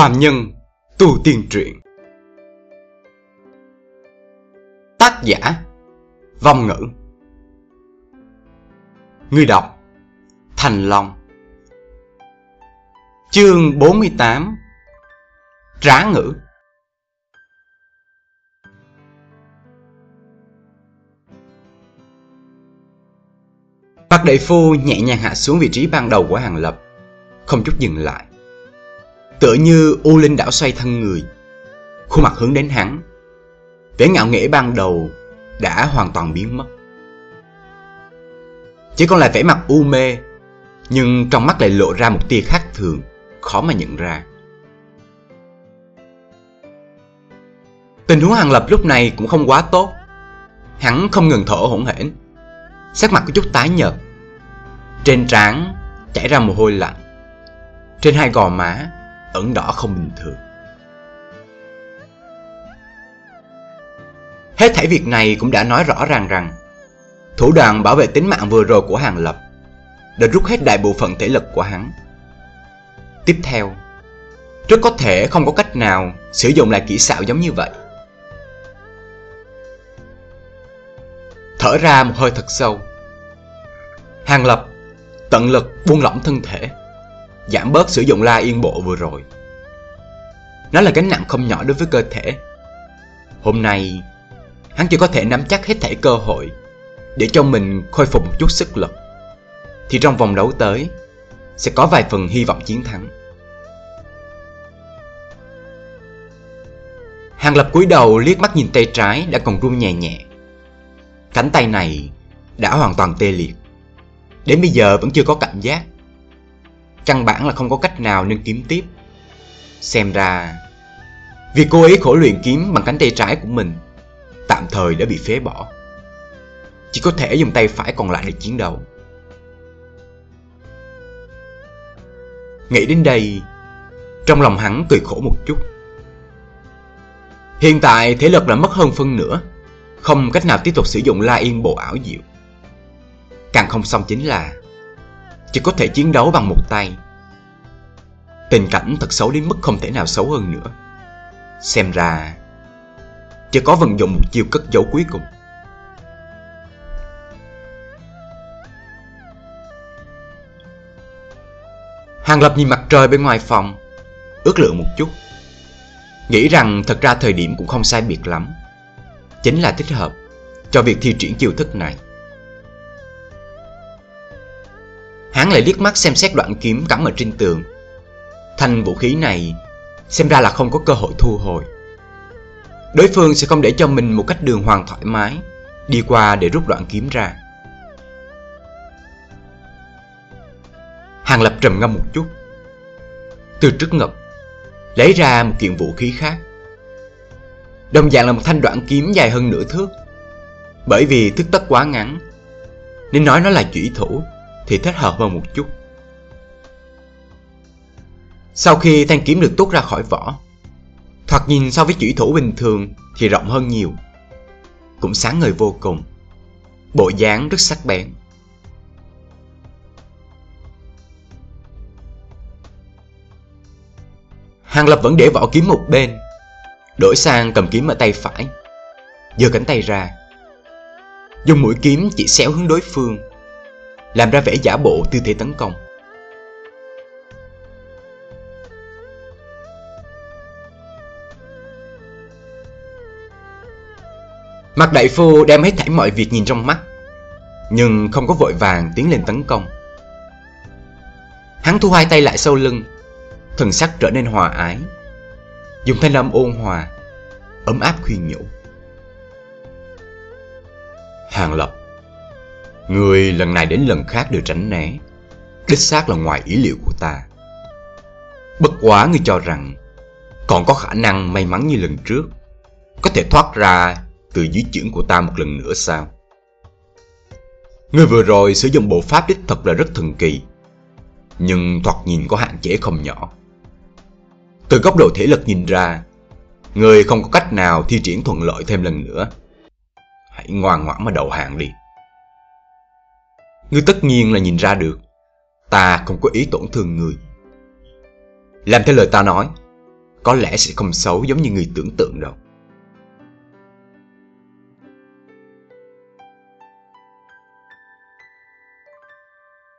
Phạm Nhân, Tu Tiên Truyện. Tác giả, Vong Ngữ. Người đọc, Thành Long. Chương 48 Trá ngữ. Bác đại phu nhẹ nhàng hạ xuống vị trí ban đầu của hàng lập, Không chút dừng lại. Tựa như U Linh đảo xoay thân người. Khuôn mặt hướng đến hắn. Vẻ ngạo nghễ ban đầu Đã hoàn toàn biến mất. Chỉ còn lại vẻ mặt u mê, Nhưng trong mắt lại lộ ra một tia khác thường, Khó mà nhận ra. Tình huống Hàng Lập lúc này cũng không quá tốt. Hắn không ngừng thở hổn hển. Sắc mặt có chút tái nhợt. Trên trán chảy ra mồ hôi lạnh. Trên hai gò má ẩn đỏ không bình thường. Hết thảy việc này cũng đã nói rõ ràng rằng, Thủ đoàn bảo vệ tính mạng vừa rồi của Hàng Lập Đã rút hết đại bộ phận thể lực của hắn. Tiếp theo, Rất có thể không có cách nào sử dụng lại kỹ xảo giống như vậy. Thở ra một hơi thật sâu, Hàng Lập tận lực buông lỏng thân thể. Giảm bớt sử dụng la yên bộ vừa rồi. Nó là gánh nặng không nhỏ đối với cơ thể. Hôm nay, Hắn chỉ có thể nắm chắc hết thảy cơ hội Để cho mình khôi phục một chút sức lực. Thì trong vòng đấu tới, Sẽ có vài phần hy vọng chiến thắng. Hàng lập cúi đầu liếc mắt nhìn tay trái đã còn run nhẹ nhẹ. Cánh tay này đã hoàn toàn tê liệt. Đến bây giờ vẫn chưa có cảm giác. Căn bản là không có cách nào nên kiếm tiếp. Xem ra, Việc cô ấy khổ luyện kiếm bằng cánh tay trái của mình Tạm thời đã bị phế bỏ. Chỉ có thể dùng tay phải còn lại để chiến đấu. Nghĩ đến đây, Trong lòng hắn cười khổ một chút. Hiện tại thể lực đã mất hơn phân nửa, Không cách nào tiếp tục sử dụng la yên bộ ảo diệu. Càng không xong chính là chỉ có thể chiến đấu bằng một tay. Tình cảnh thật xấu đến mức không thể nào xấu hơn nữa. Xem ra, Chỉ có vận dụng một chiêu cất giấu cuối cùng. Hàng Lập nhìn mặt trời bên ngoài phòng, Ước lượng một chút. Nghĩ rằng thật ra thời điểm cũng không sai biệt lắm. Chính là thích hợp Cho việc thi triển chiêu thức này. Hắn lại liếc mắt xem xét đoạn kiếm cắm ở trên tường. Thanh vũ khí này, Xem ra là không có cơ hội thu hồi. Đối phương sẽ không để cho mình một cách đường hoàng thoải mái, Đi qua để rút đoạn kiếm ra. Hàng lập trầm ngâm một chút. Từ trước ngực Lấy ra một kiện vũ khí khác. Đồng dạng là một thanh đoạn kiếm dài hơn nửa thước. Bởi vì thước tất quá ngắn, Nên nói nó là chủy thủ. Thì thích hợp hơn một chút. Sau khi thanh kiếm được tốt ra khỏi vỏ, Thoạt nhìn so với chủy thủ bình thường Thì rộng hơn nhiều. Cũng sáng ngời vô cùng, Bộ dáng rất sắc bén. Hàng Lập vẫn để vỏ kiếm một bên, Đổi sang cầm kiếm ở tay phải, giơ cánh tay ra. Dùng mũi kiếm chỉ xéo hướng đối phương. Làm ra vẻ giả bộ tư thế tấn công. Mặt đại phu đem hết thảy mọi việc nhìn trong mắt, Nhưng không có vội vàng tiến lên tấn công. Hắn thu hai tay lại sau lưng, Thần sắc trở nên hòa ái, Dùng thanh âm ôn hòa, Ấm áp khuyên nhủ. Hàng Lập Người lần này đến lần khác đều tránh né Đích xác là ngoài ý liệu của ta Bất quá người cho rằng Còn có khả năng may mắn như lần trước Có thể thoát ra Từ dưới chưởng của ta một lần nữa sao Người vừa rồi sử dụng bộ pháp đích thật là rất thần kỳ Nhưng thoạt nhìn có hạn chế không nhỏ từ góc độ thể lực nhìn ra, người không có cách nào thi triển thuận lợi thêm lần nữa. Hãy ngoan ngoãn mà đầu hàng đi. Ngươi tất nhiên là nhìn ra được, ta không có ý tổn thương người. Làm theo lời ta nói, có lẽ sẽ không xấu giống như người tưởng tượng đâu.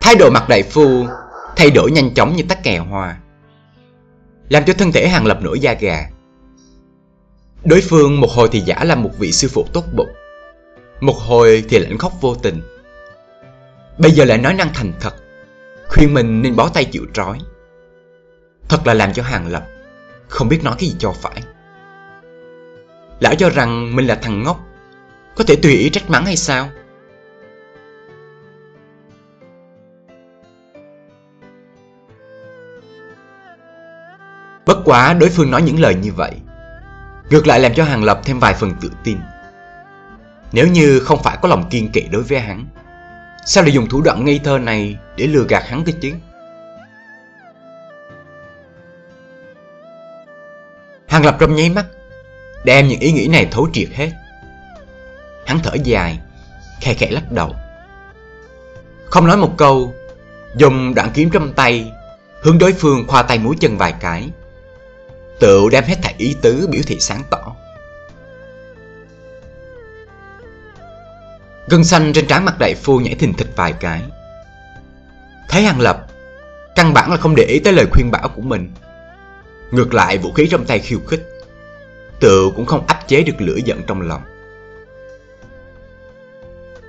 Thái độ mặt đại phu thay đổi nhanh chóng như tắc kè hoa, làm cho thân thể Hàng Lập nổi da gà. Đối phương một hồi thì giả là một vị sư phụ tốt bụng, một hồi thì lạnh khóc vô tình. Bây giờ lại nói năng thành thật, khuyên mình nên bó tay chịu trói. Thật là làm cho Hàng Lập không biết nói cái gì cho phải. Lão cho rằng mình là thằng ngốc, có thể tùy ý trách mắng hay sao? Bất quá đối phương nói những lời như vậy Ngược lại làm cho Hàng Lập thêm vài phần tự tin Nếu như không phải có lòng kiên kỵ đối với hắn Sao lại dùng thủ đoạn ngây thơ này để lừa gạt hắn cơ chứ? Hàng Lập trong nháy mắt Đem những ý nghĩ này thấu triệt hết. Hắn thở dài, Khe khẽ lắc đầu. Không nói một câu, Dùng đoạn kiếm trong tay, Hướng đối phương khoa tay mũi chân vài cái. Tự đem hết thảy ý tứ, biểu thị sáng tỏ. Gân xanh trên trán mặt đại phu nhảy thình thịch vài cái. Thấy Hàng Lập, Căn bản là không để ý tới lời khuyên bảo của mình. Ngược lại, vũ khí trong tay khiêu khích, Tự cũng không áp chế được lửa giận trong lòng.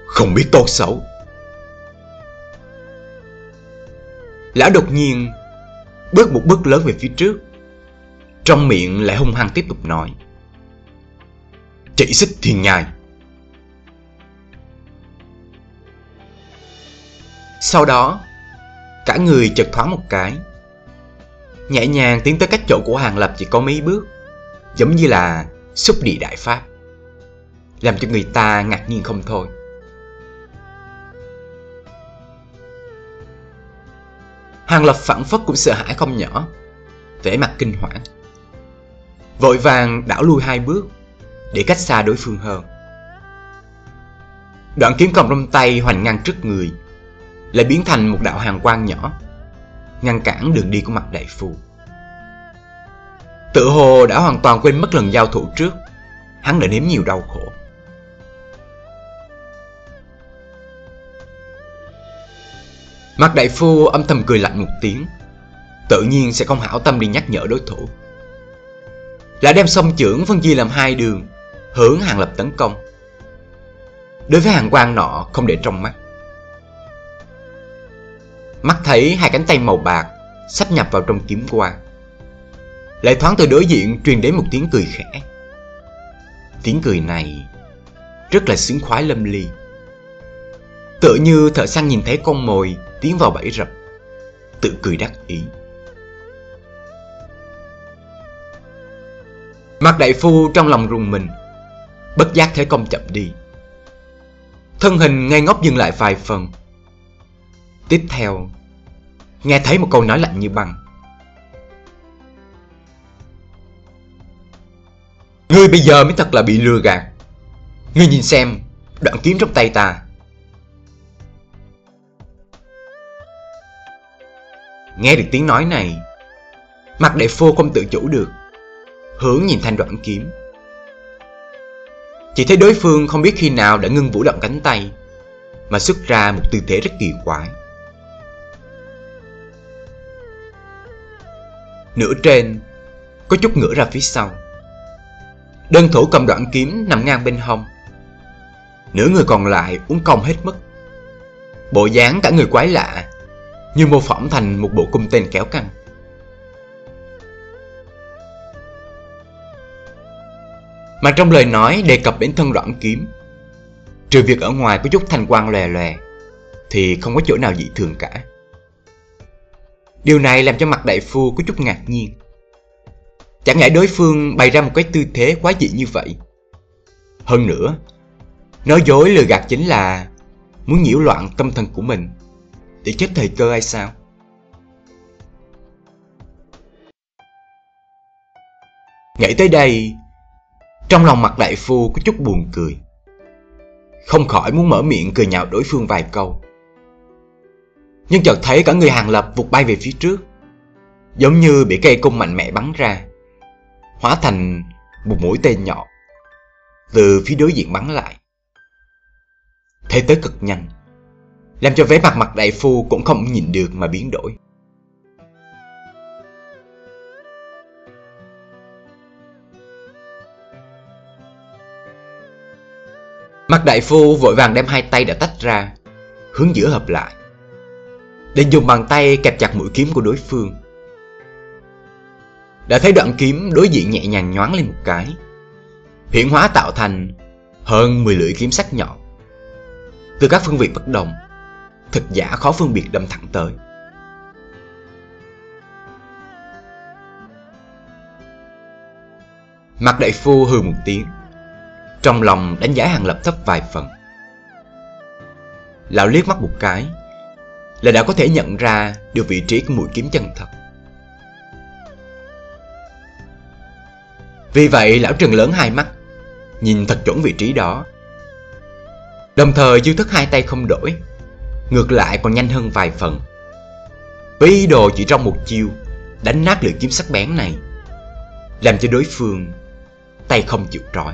Không biết tốt xấu. Lão đột nhiên Bước một bước lớn về phía trước. Trong miệng lại hung hăng tiếp tục nói. Chỉ xích thiên nhai. Sau đó, Cả người chợt thoáng một cái. Nhẹ nhàng tiến tới cách chỗ của Hàng Lập chỉ có mấy bước, Giống như là xúc địa đại pháp, Làm cho người ta ngạc nhiên không thôi. Hàng Lập phản phất cũng sợ hãi không nhỏ, vẻ mặt kinh hoảng. Vội vàng đảo lui hai bước Để cách xa đối phương hơn. Đoạn kiếm cầm trong tay hoành ngang trước người lại biến thành một đạo hàng quang nhỏ, Ngăn cản đường đi của mặt đại phu. Tự hồ đã hoàn toàn quên mất lần giao thủ trước, Hắn đã nếm nhiều đau khổ. Mặt đại phu âm thầm cười lạnh một tiếng, Tự nhiên sẽ không hảo tâm đi nhắc nhở đối thủ. Lại đem song trưởng phân chia làm hai đường, hướng hàng lập tấn công. Đối với hàng quan nọ không để trong mắt mắt thấy hai cánh tay màu bạc sắp nhập vào trong kiếm quang lại thoáng từ đối diện truyền đến một tiếng cười khẽ. Tiếng cười này rất là sướng khoái lâm ly. Tựa như thợ săn nhìn thấy con mồi tiến vào bẫy rập, tự cười đắc ý. Mặt đại phu trong lòng rùng mình, Bất giác thế công chậm đi. Thân hình ngay ngóc dừng lại vài phần. Tiếp theo Nghe thấy một câu nói lạnh như băng Ngươi bây giờ mới thật là bị lừa gạt Ngươi nhìn xem Đoạn kiếm trong tay ta Nghe được tiếng nói này Mặt đại phu không tự chủ được hướng nhìn thanh đoạn kiếm. Chỉ thấy đối phương không biết khi nào đã ngưng vũ động cánh tay, mà xuất ra một tư thế rất kỳ quái. Nửa trên, có chút ngửa ra phía sau. Đơn thủ cầm đoạn kiếm nằm ngang bên hông. Nửa người còn lại uống cong hết mức. Bộ dáng cả người quái lạ, như mô phỏng thành một bộ cung tên kéo căng. mà trong lời nói đề cập đến thân đoạn kiếm. Trừ việc ở ngoài có chút thanh quang lòe lòe, thì không có chỗ nào dị thường cả. Điều này làm cho mặt đại phu có chút ngạc nhiên. Chẳng lẽ đối phương bày ra một cái tư thế quá dị như vậy? Hơn nữa, nói dối lừa gạt chính là muốn nhiễu loạn tâm thần của mình để chết thời cơ hay sao? Nghĩ tới đây, trong lòng mặt đại phu có chút buồn cười Không khỏi muốn mở miệng cười nhạo đối phương vài câu nhưng chợt thấy cả người hàng lập vụt bay về phía trước Giống như bị cây cung mạnh mẽ bắn ra hóa thành một mũi tên nhỏ từ phía đối diện bắn lại. Thế tới cực nhanh, làm cho vẻ mặt mặt đại phu cũng không nhìn được mà biến đổi. Mặt đại phu vội vàng đem hai tay đã tách ra, hướng giữa hợp lại để dùng bàn tay kẹp chặt mũi kiếm của đối phương. Đã thấy đoạn kiếm đối diện nhẹ nhàng nhoáng lên một cái. Hiện hóa tạo thành hơn 10 lưỡi kiếm sắc nhọn. Từ các phương vị bất đồng, thực giả khó phân biệt đâm thẳng tới. Mặt đại phu hừ một tiếng trong lòng đánh giá hàng lập thấp vài phần Lão liếc mắt một cái là đã có thể nhận ra được vị trí của mũi kiếm chân thật. Vì vậy, lão trừng lớn hai mắt, Nhìn thật chuẩn vị trí đó. Đồng thời, dư thức hai tay không đổi, Ngược lại còn nhanh hơn vài phần. Với ý đồ chỉ trong một chiêu Đánh nát lưỡi kiếm sắc bén này, Làm cho đối phương Tay không chịu trói.